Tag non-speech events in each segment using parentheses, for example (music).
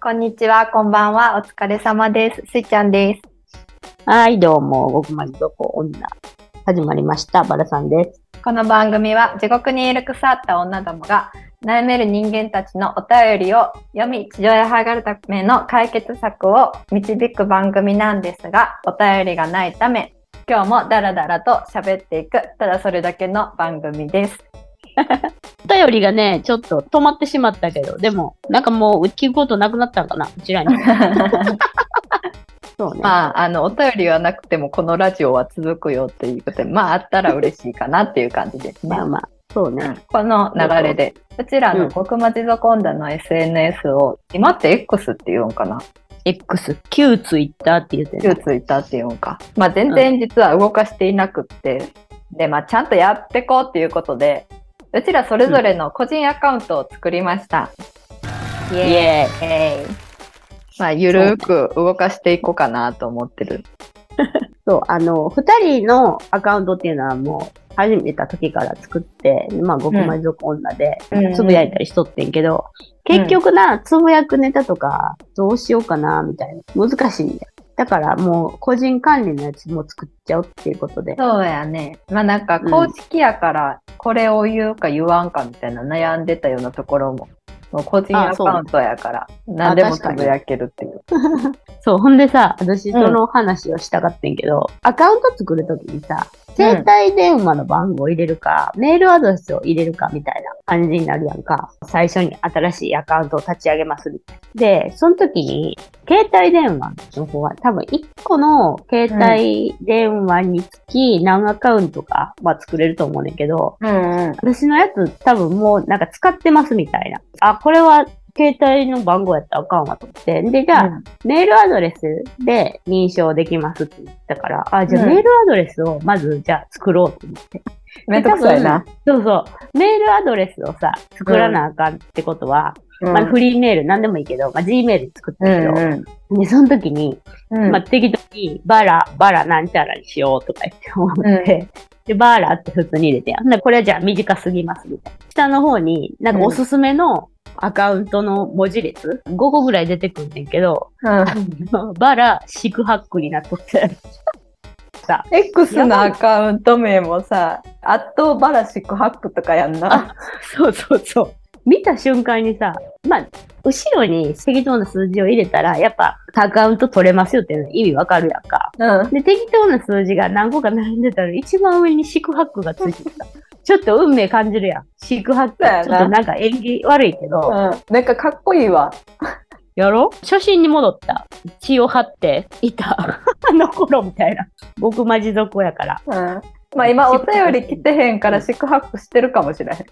こんにちは、こんばんは。お疲れ様です。すいちゃんです。はい、どうも、ごくまりどこ女。始まりました。バラさんです。この番組は地獄にいる腐った女どもが悩める人間たちのお便りを読み、地上へ上がるための解決策を導く番組なんですが、お便りがないため、今日もダラダラと喋っていく、ただそれだけの番組です。お便りがね、ちょっと止まってしまったけど、でも、なんかもう聞くことなくなったんかな、うちらに。(laughs) そうね。まあ、あの、お便りはなくてもこのラジオは続くよっていうことで、まあ、あったら嬉しいかなっていう感じですね。まあまあ、そうね。うんこの流れで、こちらの極ま地蔵ンダの SNS を、今って X って言うんかな？X、旧ツイッターって言って旧る。ツイッターって言うんか。まあ全然実は動かしていなくって、で、まあちゃんとやってこうっていうことで、うちらそれぞれの個人アカウントを作りました。イイエーイエーイ。まあゆるーく動かしていこうかなと思ってる。(laughs) そう、あの、二人のアカウントっていうのはもう、始めた時から作って、まあ、ごくまり族女でうん、つぶやいたりしとってんけど、結局な、つぶやくネタとか、どうしようかな、みたいな。難しいんだよ。だからもう、個人管理のやつも作っちゃおうっていうことで。そうやね。まあなんか公式やから、これを言うか言わんかみたいな悩んでたようなところも、もう個人アカウントやから、何でもつぶやけるっていう。そう、ほんでさ、私その話をしたかってんけど、アカウント作るときにさ、携帯電話の番号を入れるか、メールアドレスを入れるかみたいな感じになるやんか。最初に新しいアカウントを立ち上げますみたいな。で、その時に、携帯電話の方は多分1個の携帯電話につき何アカウントか、まあ作れると思うねんけど、うんうん。私のやつ多分もうなんか使ってますみたいな。あ、これは携帯の番号やったらあかんわと思って。で、じゃあ、メールアドレスで認証できますって言ったから、あ、じゃあうんメールアドレスをまずじゃあ作ろうと思って。めんどくさいな。そうそう。メールアドレスをさ、作らなあかんってことは、まあフリーメールなんでもいいけど、まあ Gmail 作ったけど、うんで、その時に、うん。まあ適当にバラ、バラなんちゃらにしようとか言って思って、で、バーラって普通に入れてやん。でこれはじゃあ短すぎますみたいな。下の方に、なんかおすすめのアカウントの文字列、5個ぐらい出てくんねんけど、うん。(laughs) バラ、四苦八苦になっとって。(laughs) さ X のアカウント名もさ、アットバラシックハックとかやんな。あ、そうそうそう。見た瞬間にさ、まあ、後ろに適当な数字を入れたら、やっぱアカウント取れますよっていうの意味わかるやんか。うん。で、適当な数字が何個か並んでたら、一番上に四苦八苦がついてた。ちょっと運命感じるやん。四苦八苦。そうやなちょっとなんか縁起悪いけど、うん。なんかかっこいいわ。やろ？初心に戻った。血を張っていた。(laughs) あの頃みたいな。僕マジ族やから。うん。まあ今お便り来てへんから四苦八苦してるかもしれへん。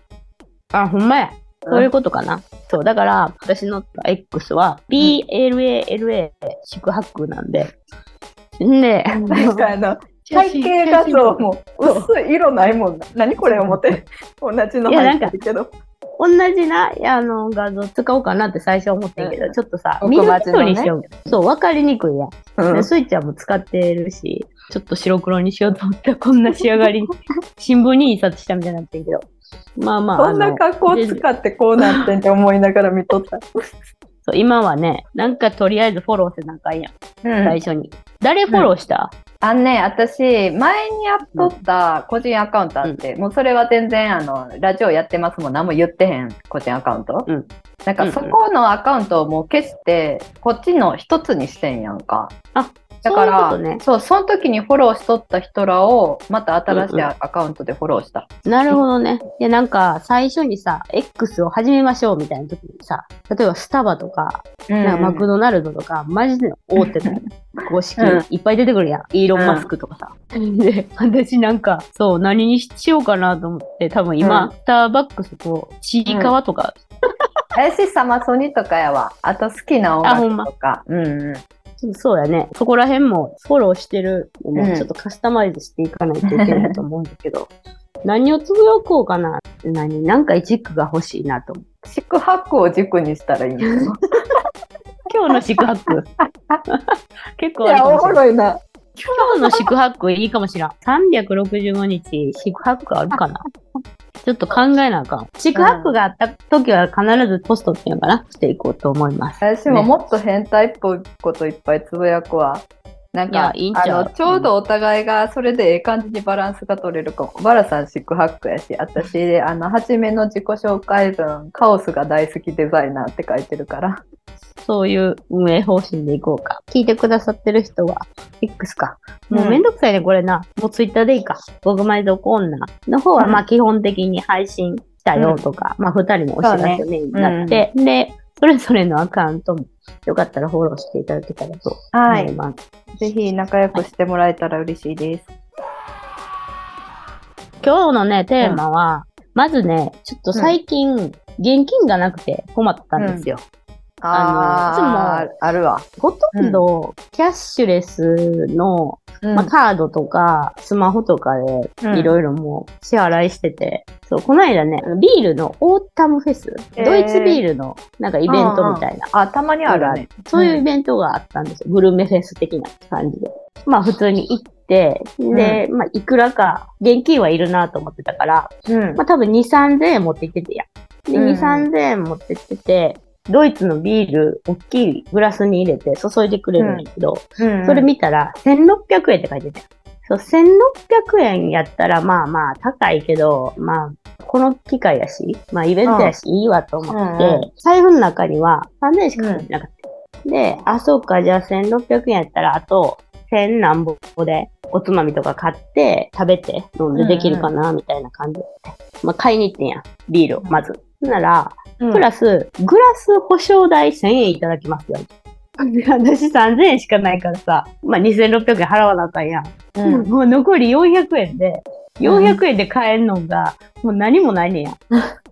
あ、ほんまや。そういうことかな。そう、だから、私の X は、BLALA 宿泊なんで。んで、なんかあの、背景画像も薄い色ないもんな。何これ思って。同じの入ってるけど。同じな、あの、画像使おうかなって最初思ってんけど、うんちょっとさ、奥見る町のね人にしよう。そう、わかりにくいやん。うんでスイちゃんも使ってるし、ちょっと白黒にしようと思ったらこんな仕上がりに、(laughs) 新聞に印刷したみたいになってんけど。まあまあ。こんな格好使ってこうなってんって思いながら見とった。(laughs) そう今はね、なんかとりあえずフォローせなあかんやん。うん最初に。誰フォローした、あのね、私、前にやっとった個人アカウントあって、もうそれは全然、あの、ラジオやってますもん、何も言ってへん個人アカウント。うん。なんかそこのアカウントをもう消して、こっちの一つにしてんやんか。あ、だからねそう、その時にフォローしとった人らを、また新しいアカウントでフォローした。なるほどね。いや、なんか、最初にさ、X を始めましょうみたいな時にさ、例えばスタバとか、うんなんかマクドナルドとか、マジで大手の (laughs) 公式うんいっぱい出てくるやん。イーロン・マスクとかさ。で、私なんか、そう、何にしようかなと思って、多分今、うんスターバックスとちいかわとか、私、サマソニとかやわ。あと好きな音楽とか。うんうん。そうやね。そこら辺もフォローしてるのうんもちょっとカスタマイズしていかないといけないと思うんだけど、何をつぶやこうかな何？なんか一句が欲しいなと思う。宿泊を軸にしたらいいんですよ。(laughs) 今日の宿泊。(laughs) 結構いや、おも。ろいな。今日の宿泊いいかもしらん。365日宿泊あるかな？ちょっと考えなあかん。四苦八苦があった時は必ずポストっていうのかなしていこうと思います。私ももっと変態っぽいこといっぱいつぶやくわ。なんかいいんあのちょうどお互いがそれでええ感じにバランスが取れるかも。バラさん四苦八苦やし、私、あの、初めの自己紹介文、カオスが大好きデザイナーって書いてるから。そういう運営方針でいこうか。聞いてくださってる人は、X か。もううんめんどくさいね、これな。もうツイッターでいいか。僕毎度こんなの方は、うんまあ基本的に配信したよとか、まあ二人のお知らせになって、で、それぞれのアカウントもよかったらフォローしていただけたらとはい。思います。ぜひ仲良くしてもらえたら嬉しいです。今日のね、テーマは、まずね、ちょっと最近、現金がなくて困ったんですよ。あのいつもああるわ。ほとんど、キャッシュレスの、うんまあ、カードとか、スマホとかで、うんいろいろもう支払いしてて、そう、この間ね、ビールのオータムフェス、へードイツビールのなんかイベントみたいな、あ、たまにあるね。そういうイベントがあったんですよ。グルメフェス的な感じで。まあ普通に行って、で、まあいくらか、現金はいるなと思ってたから、うん。まあ多分2、3000円持って行っててや。で、うん2、3000円持って行ってて、ドイツのビール、大きいグラスに入れて注いでくれるんだけど、うんそれ見たら、1600円って書いてたよ。そう、1600円やったら、まあまあ、高いけど、まあ、この機会やし、まあ、イベントやし、いいわと思って、うんう財布の中には3000円しか入ってなかった。で、あ、そうか、じゃあ1600円やったら、あと、1000何ぼで、おつまみとか買って、食べて、飲んでできるかな、みたいな感じで。まあ、買いに行ってんや。ビールを、まず。なら、うんプラス、グラス保証代1000円いただきますよ。で私3000円しかないからさ、まあ、2600円払わなあかんやん。うんもう残り400円で、400円で買えんのが、もう何もないねんや。(laughs)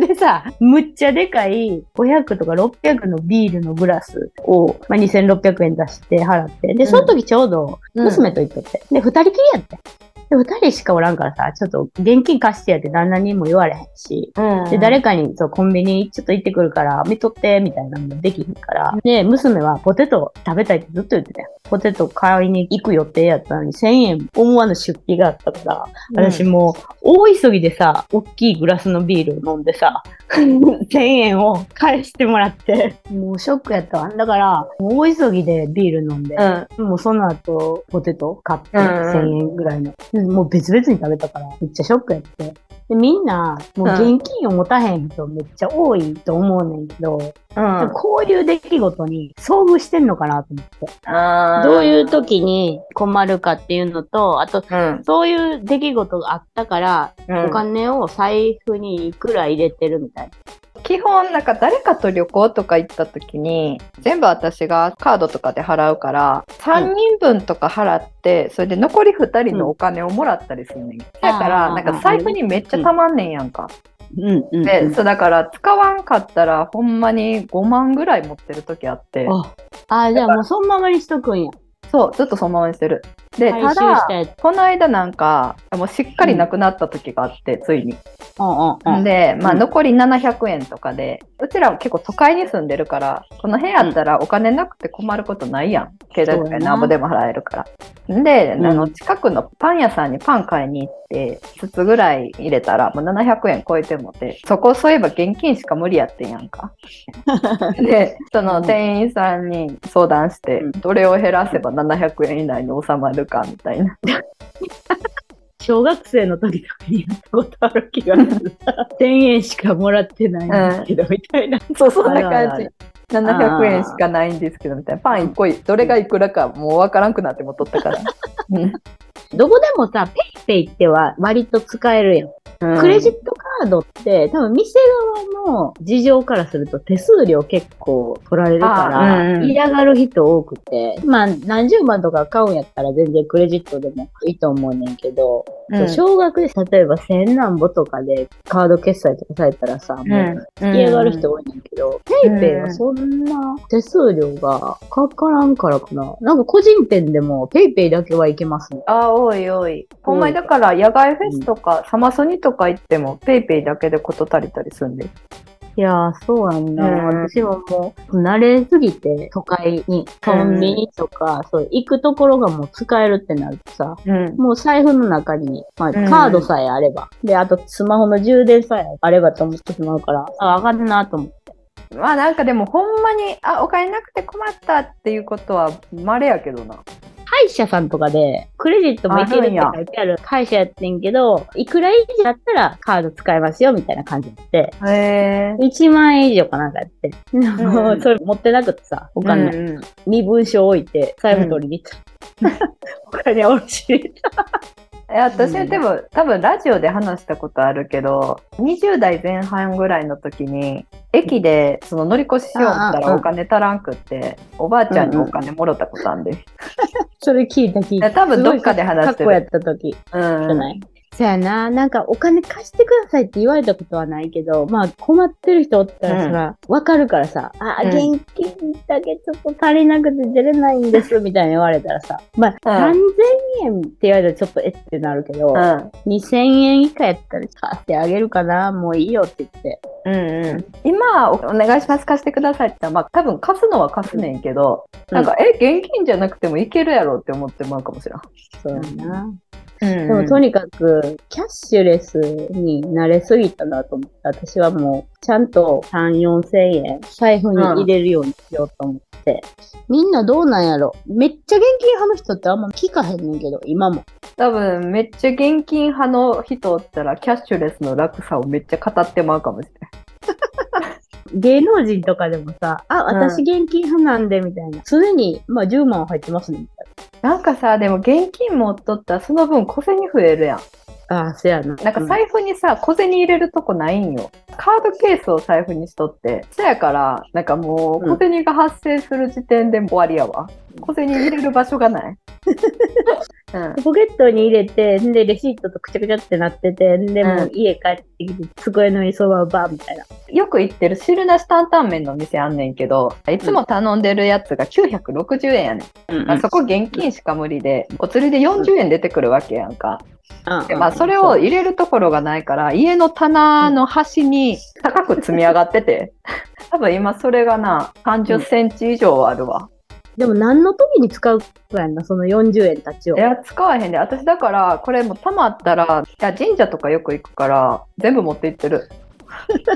でさ、むっちゃでかい500とか600のビールのグラスを、まあ、2600円出して払って、で、その時ちょうど娘と行っとって、で、二人きりやって。で、二人しかおらんからさ、ちょっと現金貸してやって旦那にも言われへんし、うんで、誰かに、そう、コンビニちょっと行ってくるから、見とって、みたいなのもできひんから。で、娘はポテト食べたいってずっと言ってたよ。ポテト買いに行く予定やったのに、1000円思わぬ出費があったから、私もう、大急ぎでさ、大きいグラスのビールを飲んでさ、(laughs) 1000円を返してもらって、もうショックやったわ。だから、大急ぎでビール飲んで、うん。もうその後、ポテト買って、うんうん1000円ぐらいの。でもう別々に食べたから、めっちゃショックやって。で、みんな、もう現金を持たへん人めっちゃ多いと思うねんけど、うん。こういう出来事に遭遇してんのかなと思って。どういう時に困るかっていうのと、あと、うん。そういう出来事があったから、うんお金を財布にいくら入れてるみたいな。基本なんか誰かと旅行とか行った時に全部私がカードとかで払うから3人分とか払ってそれで残り2人のお金をもらったりするねん。だからなんか財布にめっちゃたまんねんやんか。うんうん、で、そうだから使わんかったらほんまに5万ぐらい持ってる時あってああ、じゃあもうそのままにしとくんや。そうずっとそのままにしてる。でただ。この間なんかもうしっかりなくなった時があって、ついに。うんうんうん。で、まあ、うん残り700円とかで、うちらは結構都会に住んでるから、この辺やったらお金なくて困ることないやん。携帯とかになんぼでも払えるから。で、うんあの、近くのパン屋さんにパン買いに行って、5つぐらい入れたら、もう700円超えてもて、そこそういえば現金しか無理やってんやんか。(laughs) で、その店員さんに相談して、うんどれを減らせば700円以内に収まるかみたいな。小学生の時とかにやったことある気がする。(laughs) 1000円しかもらってないんですけど、みたいな。そう、そんな感じあるある。700円しかないんですけど、みたいな。パン1個い、どれがいくらかもうわからんくなっても取ったから。う (laughs) んどこでもさ、ペイペイっては割と使えるやん。クレジットカードって、多分店側の事情からすると手数料結構取られるから、うん。嫌がる人多くて、まあ何十万とか買うんやったら全然クレジットでもいいと思うねんけど、うん少額で例えば千何ぼとかでカード決済とかされたらさ、もう嫌がる人多いねんけど、ペイペイはそんな手数料がかからんからかな。なんか個人店でもペイペイだけはいけますね。ああ、多い多い。ほんまにだから野外フェスとか、サマソニとか行っても、ペイペイだけでこと足りたりするんで。いやー、そうやんな。うん私ももう、慣れすぎて、都会に、コンビニとか、そう、行くところがもう使えるってなるとさ、うん。もう財布の中に、まあ、うんカードさえあれば、で、あとスマホの充電さえあればと思ってしまうから、あ、あかんなと思って。まあなんかでもほんまに、あ、お金なくて困ったっていうことは稀やけどな。歯医者さんとかで、クレジットもいけるって書いてある歯医者やってんけど、いくら以上だったらカード使えますよ、みたいな感じで。へえ。1万円以上かなんかやって。もううん (laughs) それ持ってなくてさ、お金、うんうん身分証置いて、財布取りに行った。お金下ろしに行った。え私うん。でも多分ラジオで話したことあるけど20代前半ぐらいの時に駅でその乗り越ししよう思ったらお金足らんくっておばあちゃんにお金もろたことあんで、(laughs) それ聞いた聞いた。え多分どっかで話してる。過去やった時。うん、じゃない？そやな、なんかお金貸してくださいって言われたことはないけど、まあ困ってる人おったらうん。そら、わかるからさ、あ、うん。現金だけちょっと足りなくて出れないんです、みたいに言われたらさ、まあ、うん。3000円って言われたらちょっとえってなるけど、うん。2000円以下やったら貸してあげるかな、もういいよって言って。うんうん、今おお願いします貸してくださいって言ったら、まあ、多分貸すのは貸すねんけど、うんなんかえ現金じゃなくてもいけるやろって思ってまうかもしれん。そうやな。うんでもとにかく、キャッシュレスに慣れすぎたなと思って、私はもう、ちゃんと3、4千円、財布に入れるようにしようと思って。みんなどうなんやろ？めっちゃ現金派の人ってあんま聞かへんねんけど、今も。多分めっちゃ現金派の人おったらキャッシュレスの楽さをめっちゃ語ってまうかもしれ芸能人とかでもさ、あ、私現金派なんで、みたいな。常に、まあ10万は入ってますね、みたいない。なんかさでも現金持っとったらその分小銭増えるやん。な。ああ、せやな。なんか財布にさ小銭入れるとこないんよ。カードケースを財布にしとって。そやからなんかもううん小銭が発生する時点で終わりやわ。小銭入れる場所がない。(laughs) うんポケットに入れて、んで、レシートとくちゃくちゃってなってて、んで、もう家帰ってきて、机の上にそばをバーみたいな。よく行ってる汁なし担々麺の店あんねんけど、いつも頼んでるやつが960円やねん。あそこ現金しか無理で、お釣りで40円出てくるわけやんか。でまあ、それを入れるところがないから、家の棚の端に高く積み上がってて、(laughs) 多分今それがな、30センチ以上あるわ。でも何の時に使うかやんな、その40円たちをい。や、使わへんで。私だから、これもたまったら、いや、神社とかよく行くから、全部持って行ってる。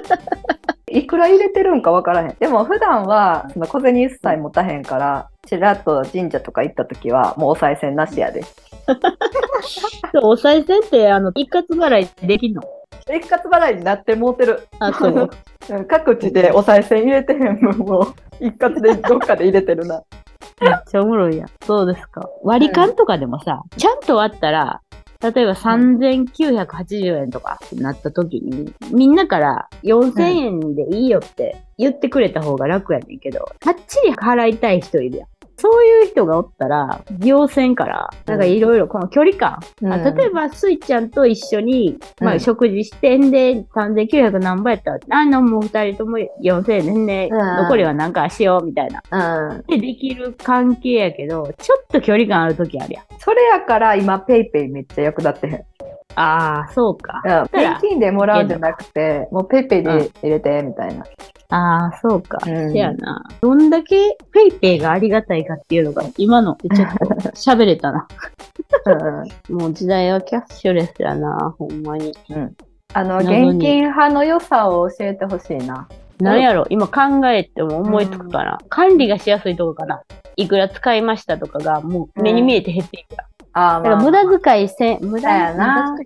(laughs) いくら入れてるんか分からへん。でも普段は、その小銭一切持たへんから、ちらっと神社とか行った時は、もうお賽銭なしやで。(laughs) お賽銭って、あの、一括払いできんの？一括払いになってもうてる。あ、そう。(laughs) うん各地でお賽銭入れてへん分を一括でどっかで入れてるな。(laughs) めっちゃおもろいやん。そうですか。割り勘とかでもさ、ちゃんと割ったら、例えば3980円とかなった時に、みんなから4000円でいいよって言ってくれた方が楽やねんけど、かっちり払いたい人いるやん。そういう人がおったら、行線から、なんかいろいろこの距離感、あ例えば、スイちゃんと一緒に、まあ、うん食事してんで、3900何倍やったら、あの、もう二人とも4000円で、ねうん残りはなんかしよう、みたいな。うん。でできる関係やけど、ちょっと距離感あるときあるやん。それやから今、ペイペイめっちゃ役立ってへん。ああ、そうか。うん現金でもらうんじゃなくて、もうペイペイで入れて、みたいな。ああ、そうか。うんせやな。どんだけペイペイがありがたいかっていうのが、今のでちょっと喋れたな。(laughs) もう時代はキャッシュレスやな、ほんまに。あの、謎に現金派の良さを教えてほしいな。なんやろ今考えても思いつくかな。管理がしやすいとこかな。いくら使いましたとかが、もう目に見えて減っていくから。ああ、だから無駄遣いせん、無駄だよな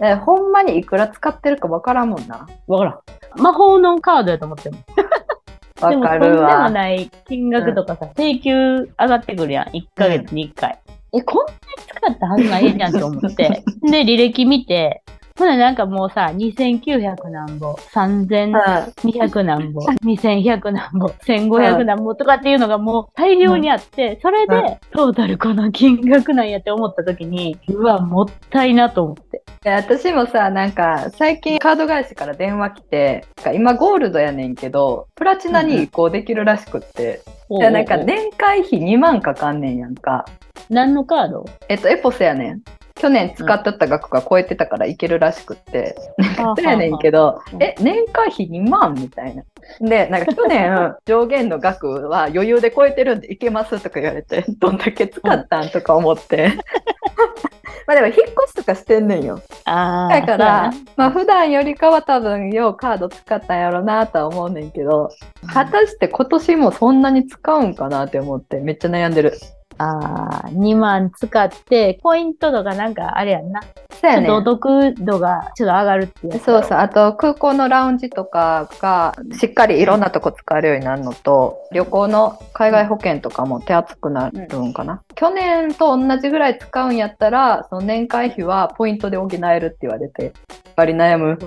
えほんまにいくら使ってるかわからんもんな。わからん。魔法のカードやと思っても。(laughs) わかでもとんでもるわ。ない金額とかさ、請求上がってくるやん。1ヶ月に1回。え、こんなに使ったはずないじゃんと思って。(laughs) で、履歴見て、ほななんかもうさ、2900何ぼ、3200何ぼ、2100何ぼ、1500何ぼとかっていうのがもう大量にあって、それうんでトータルこの金額なんやって思った時に、うわ、もったいなと思って。いや私もさ、なんか、最近カード会社から電話来て、今ゴールドやねんけど、プラチナに移行できるらしくって、いやなんか年会費2万かかんねんやんか。何のカード？えっと、エポスやねん。去年使っとった額が超えてたからいけるらしくって。あ (laughs) そうやねんけどう、んえ、年会費2万みたいな。で、なんか去年上限の額は余裕で超えてるんでいけますとか言われて、(laughs) どんだけ使ったんとか思って。(laughs) まあでも引っ越しとかしてんねんよ。あだからまあ普段よりかは多分ようカード使ったんやろなとは思うねんけど、果たして今年もそんなに使うんかなって思ってめっちゃ悩んでる。ああ、2万使って、ポイントとかなんかあれやんな。そうちょっとお得度がちょっと上がるっていう。そうそう。あと空港のラウンジとかがしっかりいろんなとこ使えるようになるのと、旅行の海外保険とかも手厚くなるんかな。去年と同じぐらい使うんやったら、その年会費はポイントで補えるって言われて、やっぱり悩む。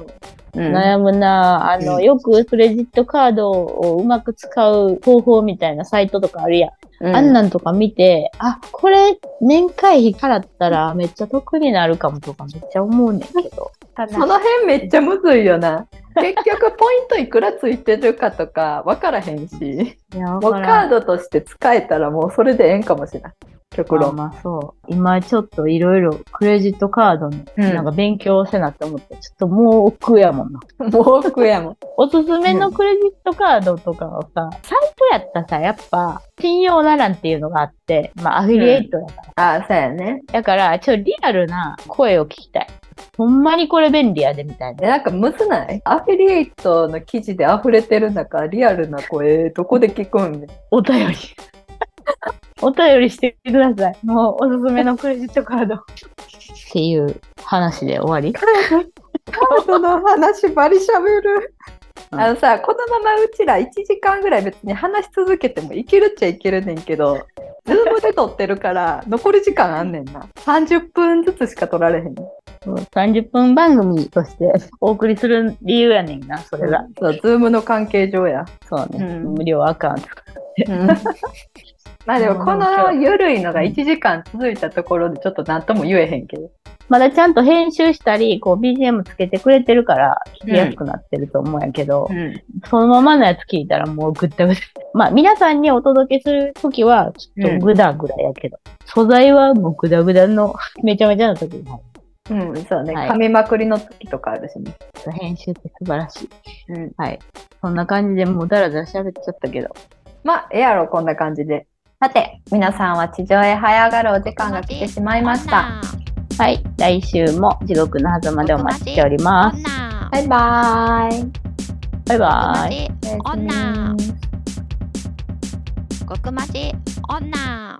うん、悩むなあの、うんよくクレジットカードをうまく使う方法みたいなサイトとかあるやん。うんあんなんとか見て、あ、これ年会費払ったらめっちゃ得になるかもとかめっちゃ思うねんけど。ただその辺めっちゃむずいよな。結局ポイントいくらついてるかとか分からへんし、いや、もうカードとして使えたらもうそれでええんかもしれない。極論。まあまあそう。今ちょっといろいろクレジットカードのうんなんか勉強せなって思って、ちょっともう億劫やもんな。(laughs) もう奥やもん。おすすめのクレジットカードとかはさ、サイトやったらさ、やっぱ信用ならんっていうのがあって、まあアフィリエイトやから。ああ、そうやね。だから、ちょっとリアルな声を聞きたい。ほんまにこれ便利やでみたいな。えなんかむずない？アフィリエイトの記事で溢れてる中、リアルな声、どこで聞くん？お便り。(laughs) お便りしてください。もうおすすめのクレジットカード。っていう話で終わり？カードの話ばりしゃべる。うんあのさ、このままうちら1時間ぐらい別に話し続けてもいけるっちゃいけるねんけど、ズームで撮ってるから残り時間あんねんな。30分ずつしか撮られへん。そう30分番組としてお送りする理由やねんな、それが。そう、ズームの関係上や。そうね。うん無料アカウント。まあでもこのゆるいのが1時間続いたところでちょっと何とも言えへんけど。まだちゃんと編集したり、こう BGM つけてくれてるから聞きやすくなってると思うんやけど、うん。そのままのやつ聞いたらもうぐったぐた。(laughs) まあ皆さんにお届けするときはちょっとグダグダやけど、素材はもうグダグダの (laughs) めちゃめちゃな時にうん、そうね。はい噛みまくりの時とかあるしね。編集って素晴らしい。うん。はい。そんな感じでもうダラダラ喋っちゃったけど。まあ、ええやろ、こんな感じで。さて、皆さんは地上へ這い上がるお時間が来てしまいました。はい。来週も地獄の狭間でお待ちしております。バイバーイ。バイバイ。おやすみ女まち女